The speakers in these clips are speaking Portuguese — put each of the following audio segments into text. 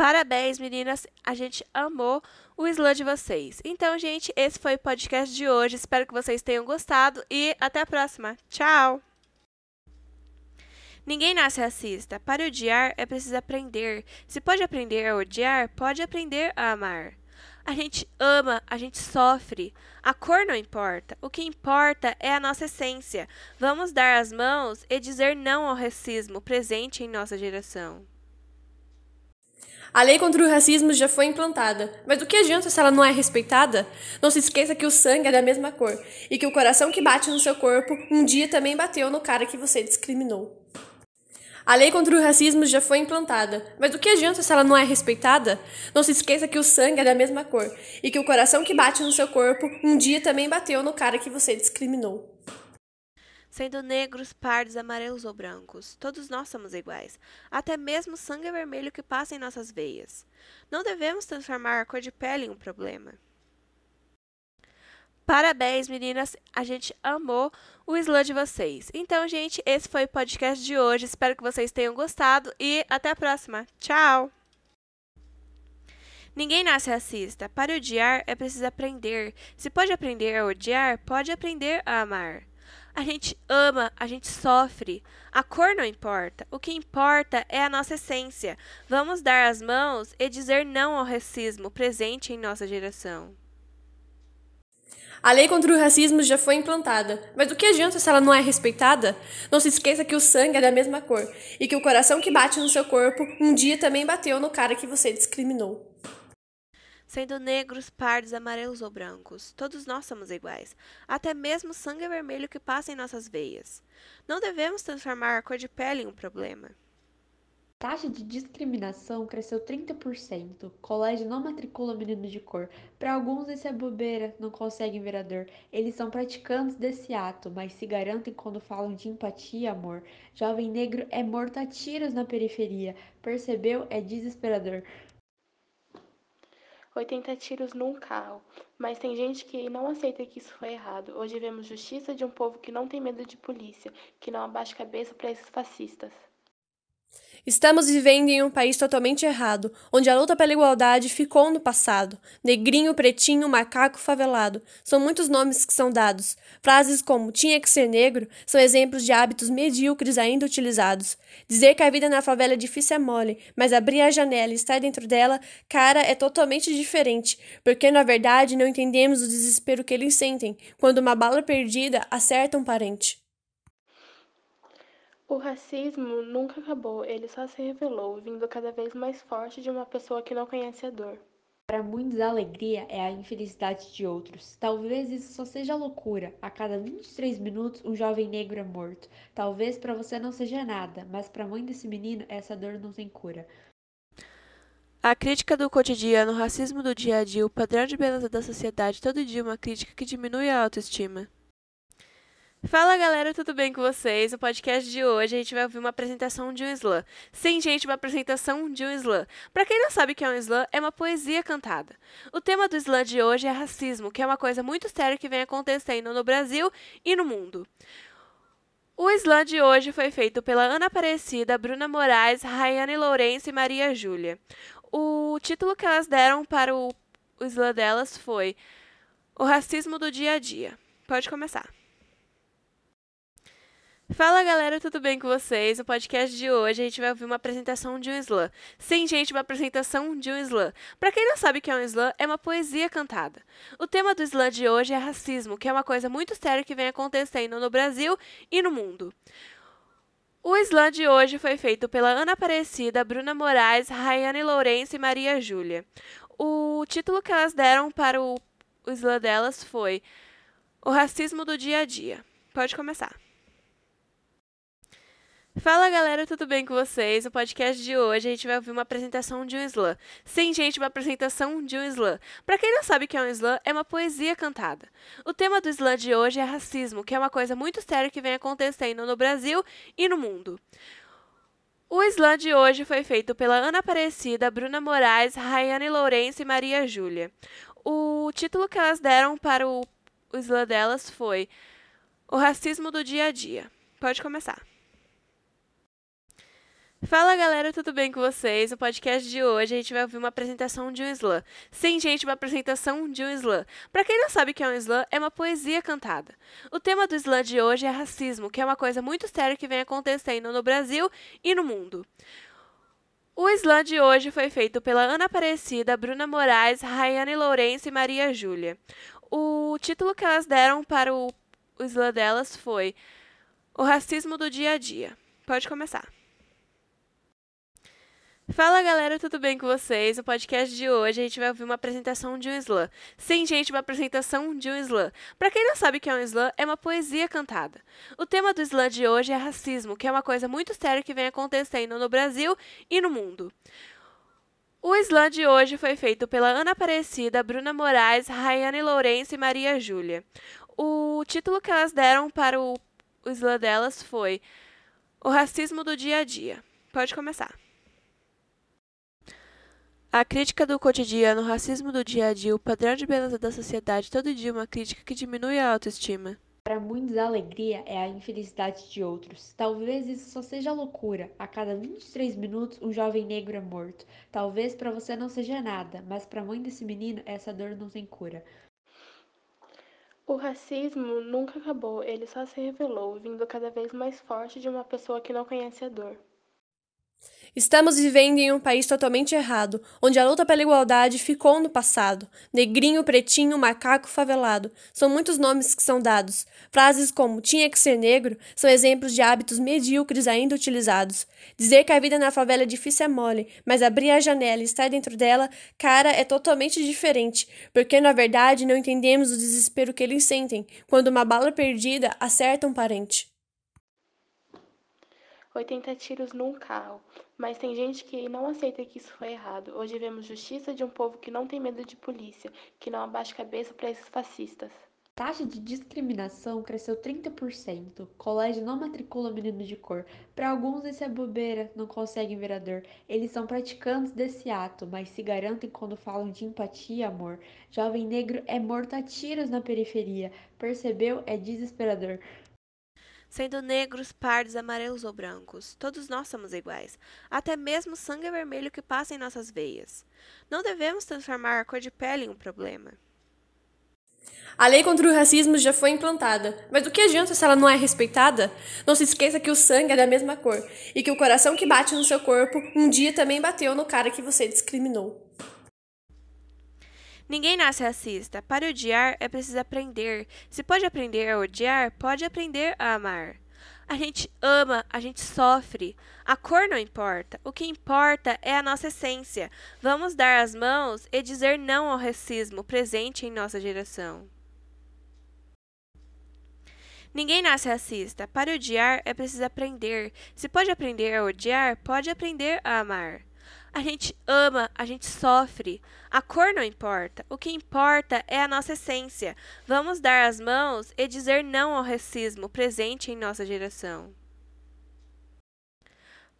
Parabéns, meninas! A gente amou o slam de vocês. Então, gente, esse foi o podcast de hoje. Espero que vocês tenham gostado e até a próxima. Tchau! Ninguém nasce racista. Para odiar é preciso aprender. Se pode aprender a odiar, pode aprender a amar. A gente ama, a gente sofre. A cor não importa. O que importa é a nossa essência. Vamos dar as mãos e dizer não ao racismo presente em nossa geração. A lei contra o racismo já foi implantada, mas do que adianta se ela não é respeitada? Não se esqueça que o sangue é da mesma cor e que o coração que bate no seu corpo um dia também bateu no cara que você discriminou. A lei contra o racismo já foi implantada, mas do que adianta se ela não é respeitada? Não se esqueça que o sangue é da mesma cor e que o coração que bate no seu corpo um dia também bateu no cara que você discriminou sendo negros, pardos, amarelos ou brancos. Todos nós somos iguais. Até mesmo o sangue vermelho que passa em nossas veias. Não devemos transformar a cor de pele em um problema. Parabéns, meninas! A gente amou o slam de vocês. Então, gente, esse foi o podcast de hoje. Espero que vocês tenham gostado e até a próxima. Tchau! Ninguém nasce racista. Para odiar é preciso aprender. Se pode aprender a odiar, pode aprender a amar. A gente ama, a gente sofre. A cor não importa. O que importa é a nossa essência. Vamos dar as mãos e dizer não ao racismo presente em nossa geração. A lei contra o racismo já foi implantada, mas do que adianta se ela não é respeitada? Não se esqueça que o sangue é da mesma cor e que o coração que bate no seu corpo um dia também bateu no cara que você discriminou sendo negros, pardos, amarelos ou brancos. Todos nós somos iguais. Até mesmo o sangue vermelho que passa em nossas veias. Não devemos transformar a cor de pele em um problema. Taxa de discriminação cresceu 30%. Colégio não matricula meninos de cor. Para alguns isso é bobeira, não conseguem vereador. Eles são praticantes desse ato, mas se garantem quando falam de empatia e amor. Jovem negro é morto a tiros na periferia. Percebeu? É desesperador. 80 tiros num carro. Mas tem gente que não aceita que isso foi errado. Hoje vemos justiça de um povo que não tem medo de polícia, que não abaixa a cabeça para esses fascistas. Estamos vivendo em um país totalmente errado, onde a luta pela igualdade ficou no passado. Negrinho, pretinho, macaco, favelado. São muitos nomes que são dados. Frases como tinha que ser negro são exemplos de hábitos medíocres ainda utilizados. Dizer que a vida na favela é difícil é mole, mas abrir a janela e estar dentro dela, cara, é totalmente diferente, porque na verdade não entendemos o desespero que eles sentem quando uma bala perdida acerta um parente. O racismo nunca acabou, ele só se revelou, vindo cada vez mais forte de uma pessoa que não conhece a dor. Para muitos, a alegria é a infelicidade de outros. Talvez isso só seja loucura. A cada 23 minutos, um jovem negro é morto. Talvez para você não seja nada, mas para a mãe desse menino, essa dor não tem cura. A crítica do cotidiano, o racismo do dia a dia, o padrão de beleza da sociedade, todo dia uma crítica que diminui a autoestima. Fala galera, tudo bem com vocês? No podcast de hoje a gente vai ouvir uma apresentação de um slam. Sim, gente, uma apresentação de um slam. Para quem não sabe o que é um slam, é uma poesia cantada. O tema do slam de hoje é racismo, que é uma coisa muito séria que vem acontecendo no Brasil e no mundo. O slam de hoje foi feito pela Ana Aparecida, Bruna Moraes, Rayane Lourenço e Maria Júlia. O título que elas deram para o, slam delas foi O Racismo do Dia a Dia. Pode começar. Fala galera, tudo bem com vocês? No podcast de hoje a gente vai ouvir uma apresentação de um slam. Sim, gente, uma apresentação de um slam. Para quem não sabe o que é um slam, é uma poesia cantada. O tema do slam de hoje é racismo, que é uma coisa muito séria que vem acontecendo no Brasil e no mundo. O slam de hoje foi feito pela Ana Aparecida, Bruna Moraes, Rayane Lourenço e Maria Júlia. O título que elas deram para o, o slam delas foi O Racismo do Dia a Dia. Pode começar. Fala galera, tudo bem com vocês? No podcast de hoje a gente vai ouvir uma apresentação de um slam. Sim, gente, uma apresentação de um slam. Para quem não sabe o que é um slam, é uma poesia cantada. O tema do slam de hoje é racismo, que é uma coisa muito séria que vem acontecendo no Brasil e no mundo. O slam de hoje foi feito pela Ana Aparecida, Bruna Moraes, Rayane Lourenço e Maria Júlia. O título que elas deram para o, slam delas foi O Racismo do Dia a Dia. Pode começar. Fala galera, tudo bem com vocês? No podcast de hoje a gente vai ouvir uma apresentação de um slam. Sim, gente, uma apresentação de um slam. Para quem não sabe o que é um slam, é uma poesia cantada. O tema do slam de hoje é racismo, que é uma coisa muito séria que vem acontecendo no Brasil e no mundo. O slam de hoje foi feito pela Ana Aparecida, Bruna Moraes, Rayane Lourenço e Maria Júlia. O título que elas deram para o, slam delas foi O Racismo do Dia a Dia. Pode começar. Fala galera, tudo bem com vocês? No podcast de hoje a gente vai ouvir uma apresentação de um slam. Sim, gente, uma apresentação de um slam. Para quem não sabe o que é um slam, é uma poesia cantada. O tema do slam de hoje é racismo, que é uma coisa muito séria que vem acontecendo no Brasil e no mundo. O slam de hoje foi feito pela Ana Aparecida, Bruna Moraes, Rayane Lourenço e Maria Júlia. O título que elas deram para o, o slam delas foi O Racismo do Dia a Dia. Pode começar. A crítica do cotidiano, o racismo do dia a dia, o padrão de beleza da sociedade, todo dia uma crítica que diminui a autoestima. Para muitos, a alegria é a infelicidade de outros. Talvez isso só seja loucura. A cada 23 minutos, um jovem negro é morto. Talvez para você não seja nada, mas para a mãe desse menino, essa dor não tem cura. O racismo nunca acabou, ele só se revelou, vindo cada vez mais forte de uma pessoa que não conhece a dor. Estamos vivendo em um país totalmente errado, onde a luta pela igualdade ficou no passado. Negrinho, pretinho, macaco, favelado. São muitos nomes que são dados. Frases como tinha que ser negro são exemplos de hábitos medíocres ainda utilizados. Dizer que a vida na favela é difícil é mole, mas abrir a janela e estar dentro dela, cara, é totalmente diferente, porque na verdade não entendemos o desespero que eles sentem quando uma bala perdida acerta um parente. 80 tiros num carro. Mas tem gente que não aceita que isso foi errado. Hoje vemos justiça de um povo que não tem medo de polícia, que não abaixa a cabeça para esses fascistas. Taxa de discriminação cresceu 30%. Colégio não matricula menino de cor. Para alguns isso é bobeira, não conseguem vereador. Eles são praticantes desse ato, mas se garantem quando falam de empatia e amor. Jovem negro é morto a tiros na periferia. Percebeu? É desesperador sendo negros, pardos, amarelos ou brancos. Todos nós somos iguais, até mesmo o sangue vermelho que passa em nossas veias. Não devemos transformar a cor de pele em um problema. A lei contra o racismo já foi implantada, mas do que adianta se ela não é respeitada? Não se esqueça que o sangue é da mesma cor e que o coração que bate no seu corpo um dia também bateu no cara que você discriminou. Ninguém nasce racista. Para odiar é preciso aprender. Se pode aprender a odiar, pode aprender a amar. A gente ama, a gente sofre. A cor não importa. O que importa é a nossa essência. Vamos dar as mãos e dizer não ao racismo presente em nossa geração. Ninguém nasce racista. Para odiar é preciso aprender. Se pode aprender a odiar, pode aprender a amar. A gente ama, a gente sofre. A cor não importa. O que importa é a nossa essência. Vamos dar as mãos e dizer não ao racismo presente em nossa geração.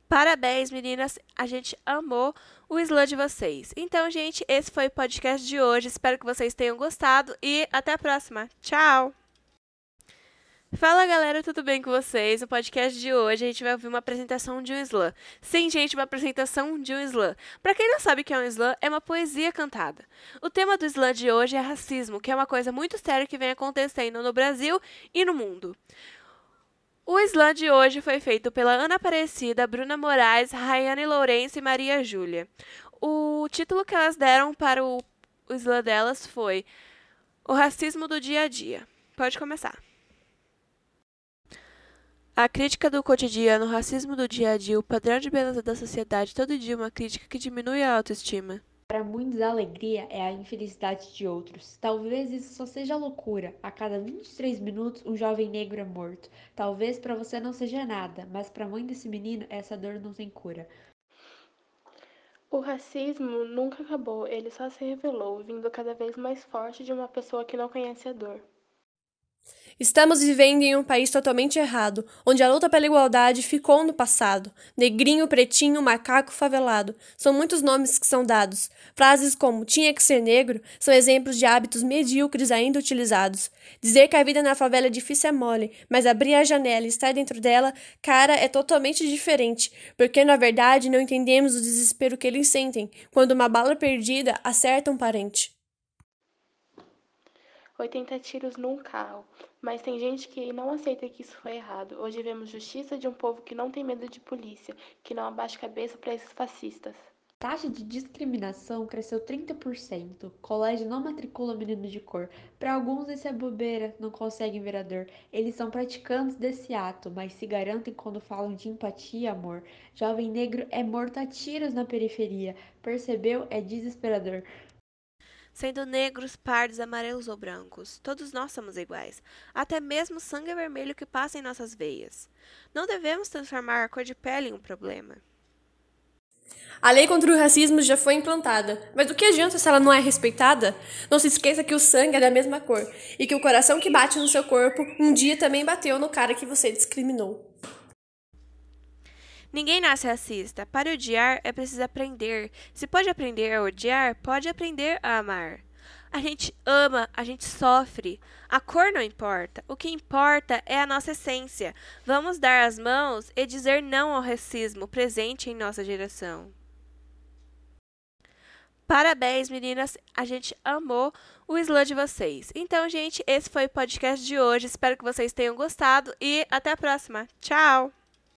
Parabéns, meninas. A gente amou o slam de vocês. Então, gente, esse foi o podcast de hoje. Espero que vocês tenham gostado e até a próxima. Tchau! Fala galera, tudo bem com vocês? No podcast de hoje a gente vai ouvir uma apresentação de um slam. Sim, gente, uma apresentação de um slam. Para quem não sabe o que é um slam, é uma poesia cantada. O tema do slam de hoje é racismo, que é uma coisa muito séria que vem acontecendo no Brasil e no mundo. O slam de hoje foi feito pela Ana Aparecida, Bruna Moraes, Rayane Lourenço e Maria Júlia. O título que elas deram para o, slam delas foi O Racismo do Dia a Dia. Pode começar. A crítica do cotidiano, o racismo do dia a dia, o padrão de beleza da sociedade, todo dia uma crítica que diminui a autoestima. Para muitos, a alegria é a infelicidade de outros. Talvez isso só seja loucura. A cada 23 minutos, um jovem negro é morto. Talvez para você não seja nada, mas para a mãe desse menino, essa dor não tem cura. O racismo nunca acabou, ele só se revelou, vindo cada vez mais forte de uma pessoa que não conhece a dor. Estamos vivendo em um país totalmente errado, onde a luta pela igualdade ficou no passado. Negrinho, pretinho, macaco, favelado. São muitos nomes que são dados. Frases como tinha que ser negro são exemplos de hábitos medíocres ainda utilizados. Dizer que a vida na favela é difícil é mole, mas abrir a janela e estar dentro dela, cara, é totalmente diferente, porque na verdade não entendemos o desespero que eles sentem quando uma bala perdida acerta um parente. 80 tiros num carro. Mas tem gente que não aceita que isso foi errado. Hoje vemos justiça de um povo que não tem medo de polícia, que não abaixa a cabeça para esses fascistas. Taxa de discriminação cresceu 30%. Colégio não matricula menino de cor. Para alguns isso é bobeira, não conseguem vereador. Eles são praticantes desse ato, mas se garantem quando falam de empatia e amor. Jovem negro é morto a tiros na periferia. Percebeu? É desesperador sendo negros, pardos, amarelos ou brancos. Todos nós somos iguais, até mesmo o sangue vermelho que passa em nossas veias. Não devemos transformar a cor de pele em um problema. A lei contra o racismo já foi implantada, mas do que adianta se ela não é respeitada? Não se esqueça que o sangue é da mesma cor e que o coração que bate no seu corpo um dia também bateu no cara que você discriminou. Ninguém nasce racista. Para odiar é preciso aprender. Se pode aprender a odiar, pode aprender a amar. A gente ama, a gente sofre. A cor não importa. O que importa é a nossa essência. Vamos dar as mãos e dizer não ao racismo presente em nossa geração. Parabéns, meninas. A gente amou o slam de vocês. Então, gente, esse foi o podcast de hoje. Espero que vocês tenham gostado e até a próxima. Tchau!